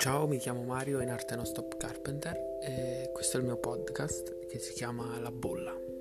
Ciao, mi chiamo Mario in arte non stop carpenter e questo è il mio podcast che si chiama La Bolla.